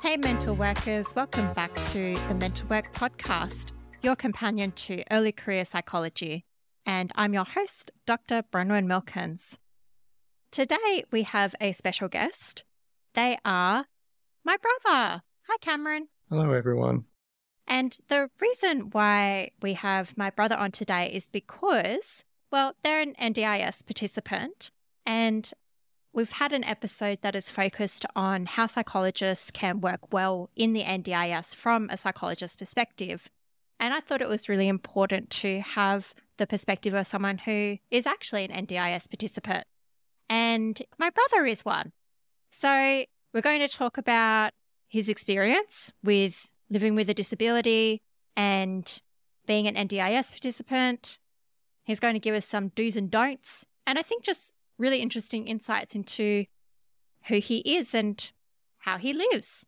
Hey, mental workers, welcome back to the Mental Work Podcast, your companion to early career psychology. And I'm your host, Dr. Bronwyn Milkins. Today, we have a special guest. They are my brother. Hi, Cameron. Hello, everyone. And the reason why we have my brother on today is because, well, they're an NDIS participant and we've had an episode that is focused on how psychologists can work well in the NDIS from a psychologist's perspective. And I thought it was really important to have the perspective of someone who is actually an NDIS participant. And my brother is one. So we're going to talk about his experience with living with a disability and being an NDIS participant. He's going to give us some do's and don'ts. And I think just really interesting insights into who he is and how he lives.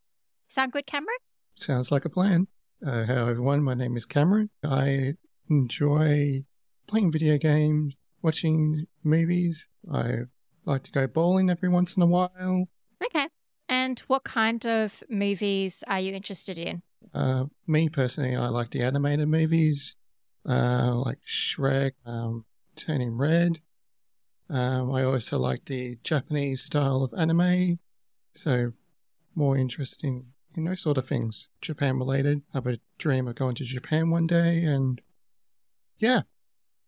Sound good, Cameron? Sounds like a plan. Uh, hello, everyone. My name is Cameron. I enjoy playing video games, watching movies. I like to go bowling every once in a while. Okay. And what kind of movies are you interested in? Uh, me personally, I like the animated movies, uh, like Shrek, um, Turning Red. Um, I also like the Japanese style of anime, so more interesting in those sort of things, Japan related. I have a dream of going to Japan one day, and yeah.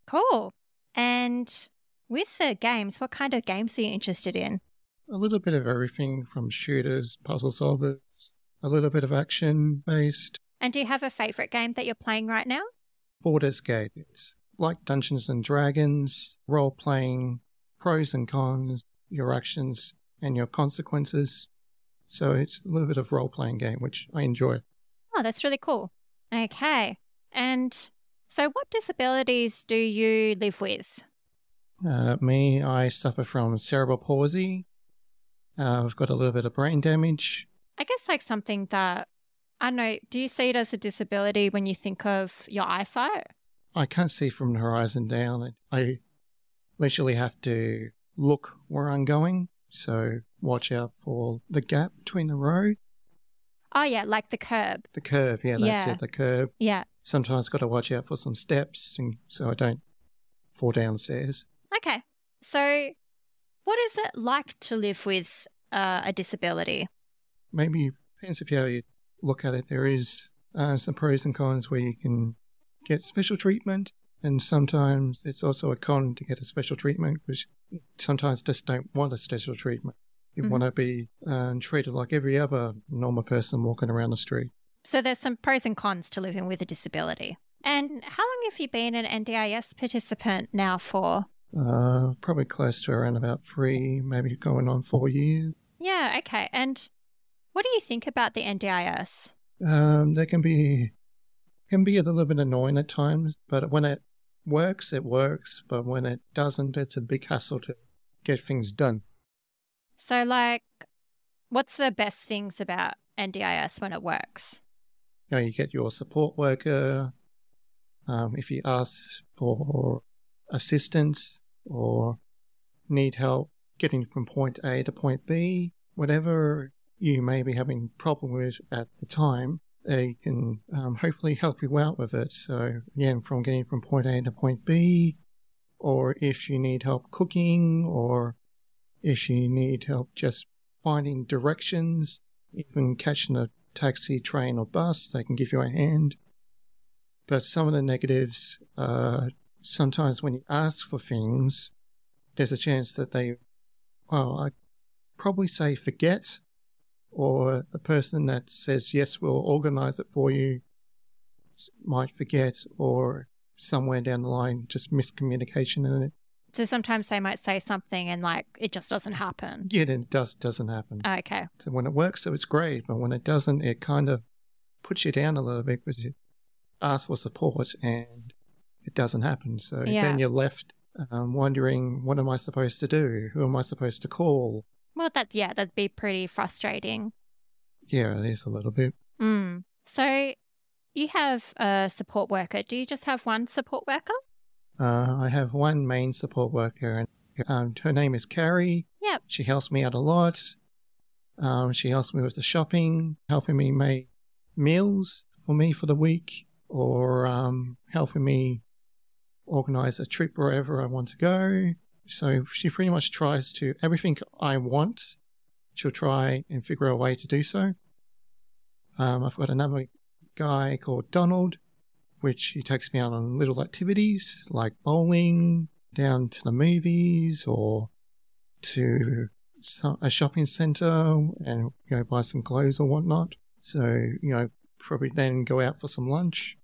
Cool. And with the games, what kind of games are you interested in? A little bit of everything from shooters, puzzle solvers, a little bit of action based. And do you have a favorite game that you're playing right now? Baldur's Gate. It's like Dungeons and Dragons, role playing, pros and cons, your actions and your consequences. So it's a little bit of role playing game, which I enjoy. Oh, that's really cool. Okay. And so, what disabilities do you live with? Uh, me, I suffer from cerebral palsy. Uh, I've got a little bit of brain damage. I guess like something that I don't know. Do you see it as a disability when you think of your eyesight? I can't see from the horizon down. I literally have to look where I'm going. So watch out for the gap between the road. Oh yeah, like the curb. The curb, yeah, that's Yeah. it. The curb. Yeah. Sometimes got to watch out for some steps, and so I don't fall downstairs. Okay. So, what is it like to live with uh, a disability? Maybe depends if how you look at it. There is uh, some pros and cons where you can get special treatment, and sometimes it's also a con to get a special treatment because sometimes just don't want a special treatment. You Mhm. want to be um, treated like every other normal person walking around the street. So, there's some pros and cons to living with a disability. And how long have you been an NDIS participant now for? Uh, probably close to around about three, maybe going on four years. Yeah, okay. And what do you think about the NDIS? Um, they can be can be a little bit annoying at times, but when it works, it works. But when it doesn't, it's a big hassle to get things done. So, like, what's the best things about NDIS when it works? You know, you get your support worker. Um, if you ask for assistance or need help getting from point A to point B, whatever you may be having problem with at the time, they can um, hopefully help you out with it. So again, from getting from point A to point B, or if you need help cooking, or if you need help just finding directions, even catching a taxi, train, or bus, they can give you a hand. But some of the negatives, are sometimes when you ask for things, there's a chance that they, well, I'd probably say forget, or the person that says, yes, we'll organize it for you, might forget, or somewhere down the line, just miscommunication in it. So, sometimes they might say something and, like, it just doesn't happen. Yeah, then it does, doesn't happen. Okay. So when it works, so it's great, but when it doesn't, it kind of puts you down a little bit because you ask for support and it doesn't happen. So Yeah. then you're left um, wondering, what am I supposed to do? Who am I supposed to call? Well, that, yeah, that'd be pretty frustrating. Yeah, it is a little bit. Mm. So, you have a support worker. Do you just have one support worker? Uh, I have one main support worker, and Um, her name is Carrie. Yep. She helps me out a lot. Um, she helps me with the shopping, helping me make meals for me for the week, or um, helping me organize a trip wherever I want to go. So she pretty much tries to everything I want. She'll try and figure a way to do so. Um, I've got another guy called Donald, which he takes me out on little activities like bowling, down to the movies, or to a shopping center and you know buy some clothes or whatnot. So you know probably then go out for some lunch.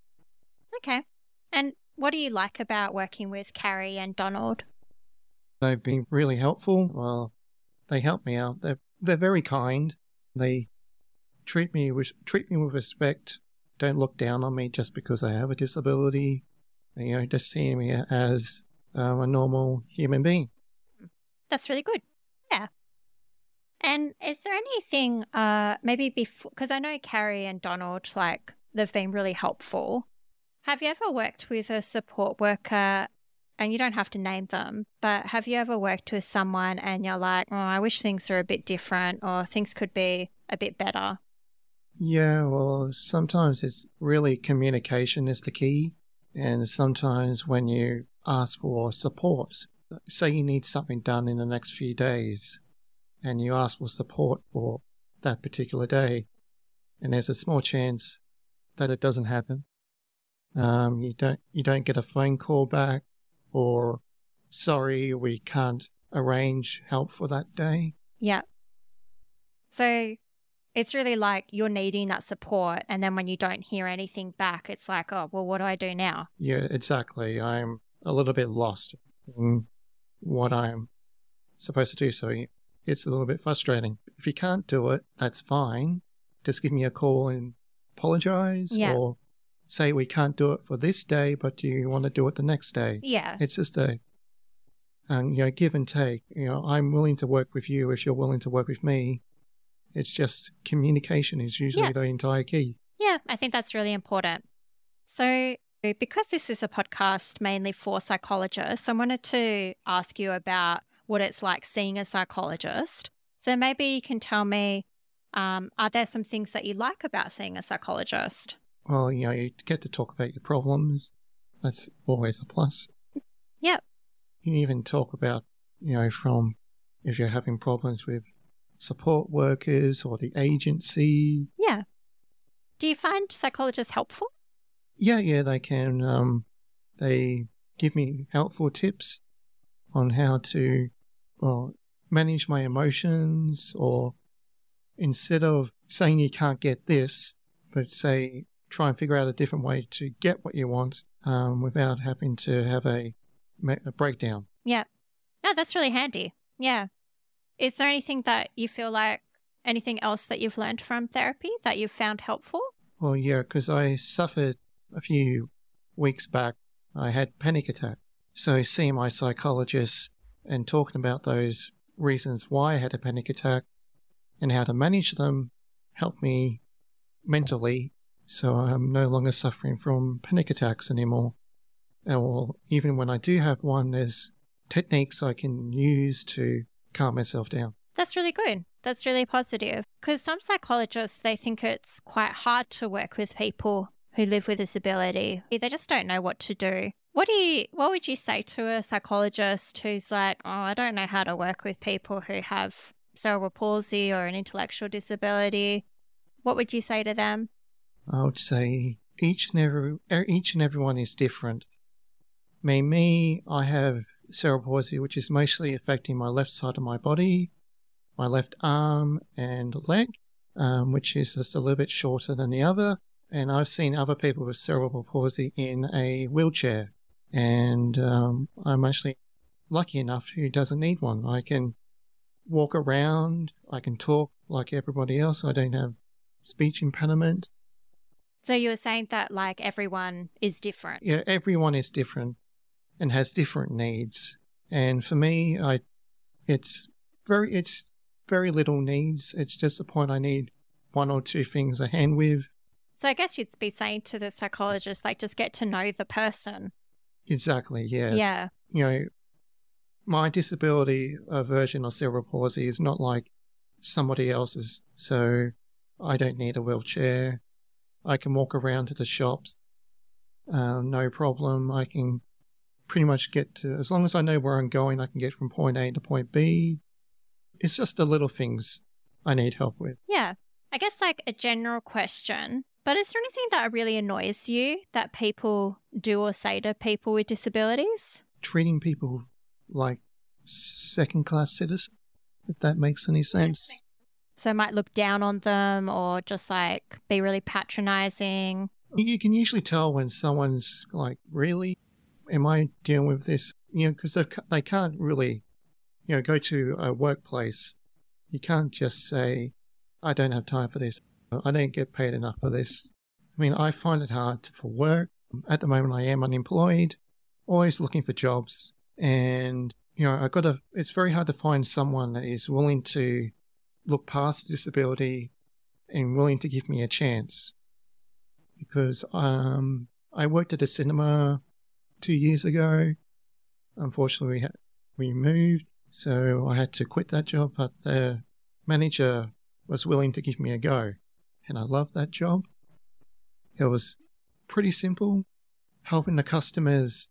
Okay. And what do you like about working with Carrie and Donald? They've been really helpful. Well, they help me out. They're they're very kind. They treat me with treat me with respect. Don't look down on me just because I have a disability. You know, just seeing me as um, a normal human being. That's really good. Yeah. And is there anything, uh, maybe before, because I know Carrie and Donald, like, they've been really helpful. Have you ever worked with a support worker, and you don't have to name them, but have you ever worked with someone and you're like, oh, I wish things were a bit different or things could be a bit better? Yeah, well, sometimes it's really communication is the key. And sometimes when you ask for support, say you need something done in the next few days, and you ask for support for that particular day, and there's a small chance that it doesn't happen. Um, you don't you don't get a phone call back, or sorry, we can't arrange help for that day. Yeah. So it's really like you're needing that support, and then when you don't hear anything back, it's like, oh, well, what do I do now? Yeah, exactly. I'm a little bit lost in what I'm supposed to do. So it's a little bit frustrating. If you can't do it, that's fine. Just give me a call and apologize yeah. or say we can't do it for this day, but do you want to do it the next day? Yeah. It's just a um, you know, give and take. You know, I'm willing to work with you if you're willing to work with me. It's just communication is usually yeah. the entire key. Yeah, I think that's really important. So, because this is a podcast mainly for psychologists, I wanted to ask you about what it's like seeing a psychologist. So maybe you can tell me um, are there some things that you like about seeing a psychologist? Well, you know, you get to talk about your problems. That's always a plus. Yep. You can even talk about, you know, from if you're having problems with support workers or the agency. Yeah. Do you find psychologists helpful? Yeah, yeah, they can. Um, they give me helpful tips on how to well, manage my emotions or instead of saying you can't get this, but say try and figure out a different way to get what you want um, without having to have a, a breakdown. Yeah. No, that's really handy. Yeah. Is there anything that you feel like anything else that you've learned from therapy that you've found helpful? Well, yeah, because I suffered a few weeks back. I had panic attack. So seeing my psychologist and talking about those reasons why I had a panic attack and how to manage them helped me mentally so I'm no longer suffering from panic attacks anymore. Or even when I do have one, there's techniques I can use to calm myself down. That's really good. That's really positive. Because some psychologists, they think it's quite hard to work with people who live with disability. They just don't know what to do. What do you what would you say to a psychologist who's like, "Oh, I don't know how to work with people who have cerebral palsy or an intellectual disability?" What would you say to them? I would say each and every each and everyone is different. Me, me, I have cerebral palsy, which is mostly affecting my left side of my body, my left arm and leg, um, which is just a little bit shorter than the other. And I've seen other people with cerebral palsy in a wheelchair and um, I'm actually lucky enough who doesn't need one. I can walk around, I can talk like everybody else. I don't have speech impediment. So you were saying that like everyone is different. Yeah, everyone is different and has different needs. And for me, I it's very it's very little needs. It's just the point I need one or two things a hand with. So I guess you'd be saying to the psychologist, like, just get to know the person Exactly. Yeah. Yeah. You know, my disability version of cerebral palsy is not like somebody else's. So I don't need a wheelchair. I can walk around to the shops, uh, no problem. I can pretty much get to, as long as I know where I'm going, I can get from point A to point B. It's just the little things I need help with. Yeah. I guess like a general question, but is there anything that really annoys you that people do or say to people with disabilities? Treating people like second class citizens, if that makes any sense. So might look down on them or just like be really patronizing. You can usually tell when someone's like, really? Am I dealing with this? You know, because they can't really, you know, go to a workplace. You can't just say, I don't have time for this. I don't get paid enough for this. I mean, I find it hard for work. At the moment, I am unemployed, always looking for jobs. And, you know, I've got to, it's very hard to find someone that is willing to look past the disability and willing to give me a chance. Because um, I worked at a cinema two years ago. Unfortunately, we, had, we moved, so I had to quit that job. But the manager was willing to give me a go, and I loved that job. It was pretty simple, helping the customers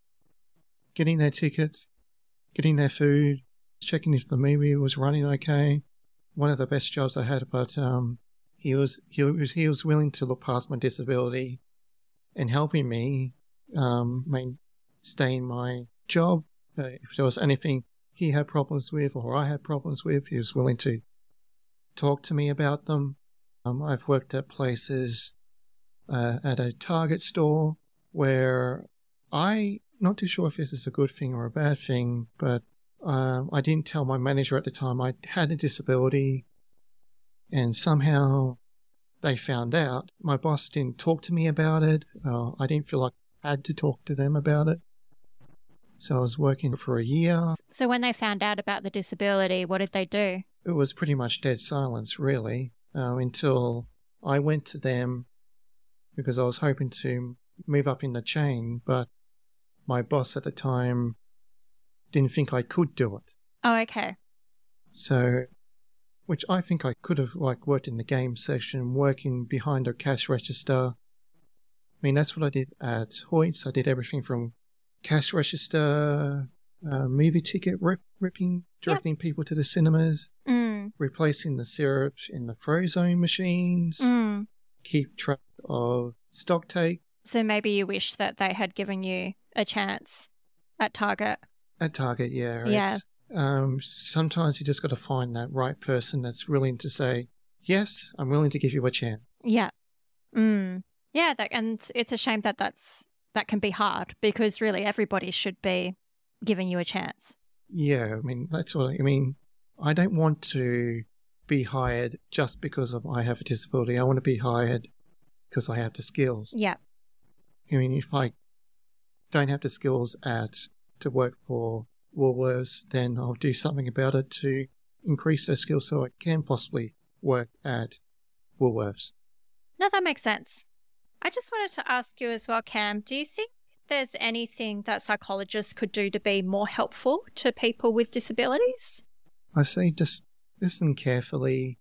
getting their tickets, getting their food, checking if the movie was running okay, one of the best jobs I had, but um, he was he was he was willing to look past my disability and helping me um, maintain my job. Uh, if there was anything he had problems with or I had problems with, he was willing to talk to me about them. Um, I've worked at places uh, at a Target store where I not too sure if this is a good thing or a bad thing, but um, I didn't tell my manager at the time I had a disability, and somehow they found out. My boss didn't talk to me about it. Uh, I didn't feel like I had to talk to them about it. So I was working for a year. So when they found out about the disability, what did they do? It was pretty much dead silence, really, uh, until I went to them because I was hoping to move up in the chain, but my boss at the time didn't think I could do it. Oh, okay. So, which I think I could have like worked in the game section, working behind a cash register. I mean, that's what I did at Hoyts. I did everything from cash register, uh, movie ticket rip, ripping, directing yep. people to the cinemas, mm. replacing the syrup in the Frozone machines, mm. keep track of stock take. So maybe you wish that they had given you a chance at Target. At Target, yeah. Yeah. Um, sometimes you just got to find that right person that's willing to say, yes, I'm willing to give you a chance. Yeah. Mm. Yeah. That, and it's a shame that that's, that can be hard because really everybody should be giving you a chance. Yeah. I mean, that's what I mean. I don't want to be hired just because of I have a disability. I want to be hired because I have the skills. Yeah. I mean, if I don't have the skills at to work for Woolworths, then I'll do something about it to increase their skills so I can possibly work at Woolworths. No, that makes sense. I just wanted to ask you as well, Cam, do you think there's anything that psychologists could do to be more helpful to people with disabilities? I say just listen carefully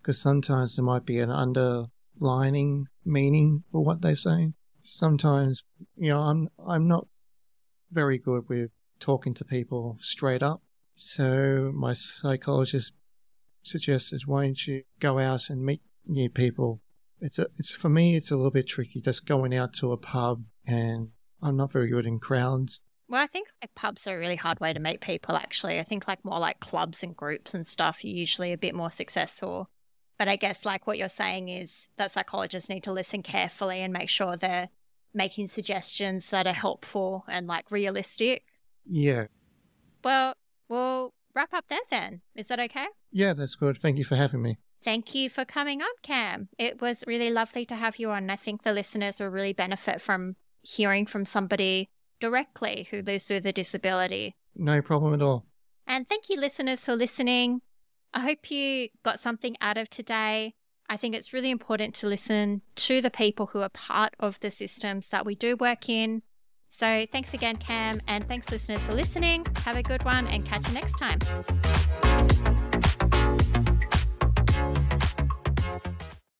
because sometimes there might be an underlining meaning for what they say sometimes, you know, I'm I'm not very good with talking to people straight up. So my psychologist suggested, why don't you go out and meet new people? It's a, it's for me, it's a little bit tricky just going out to a pub, and I'm not very good in crowds. Well, I think like pubs are a really hard way to meet people. Actually, I think like more like clubs and groups and stuff are usually a bit more successful. But I guess like what you're saying is that psychologists need to listen carefully and make sure they're making suggestions that are helpful and like realistic. Yeah. Well, we'll wrap up there then. Is that okay? Yeah, that's good. Thank you for having me. Thank you for coming on, Cam. It was really lovely to have you on. I think the listeners will really benefit from hearing from somebody directly who lives with a disability. No problem at all. And thank you, listeners, for listening. I hope you got something out of today. I think it's really important to listen to the people who are part of the systems that we do work in. So thanks again, Cam, and thanks, listeners, for listening. Have a good one and catch you next time.